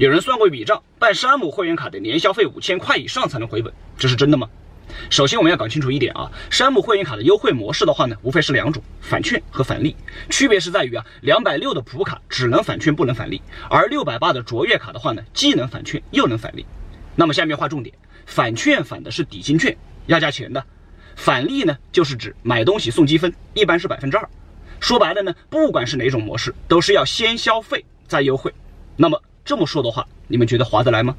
有人算过一笔账，办山姆会员卡得年消费五千块以上才能回本，这是真的吗？首先我们要搞清楚一点啊，山姆会员卡的优惠模式的话呢，无非是两种，返券和返利，区别是在于啊，两百六的普卡只能返券不能返利，而六百八的卓越卡的话呢，既能返券又能返利。那么下面划重点，返券返的是抵金券，要加钱的；返利呢，就是指买东西送积分，一般是百分之二。说白了呢，不管是哪种模式，都是要先消费再优惠。那么这么说的话，你们觉得划得来吗？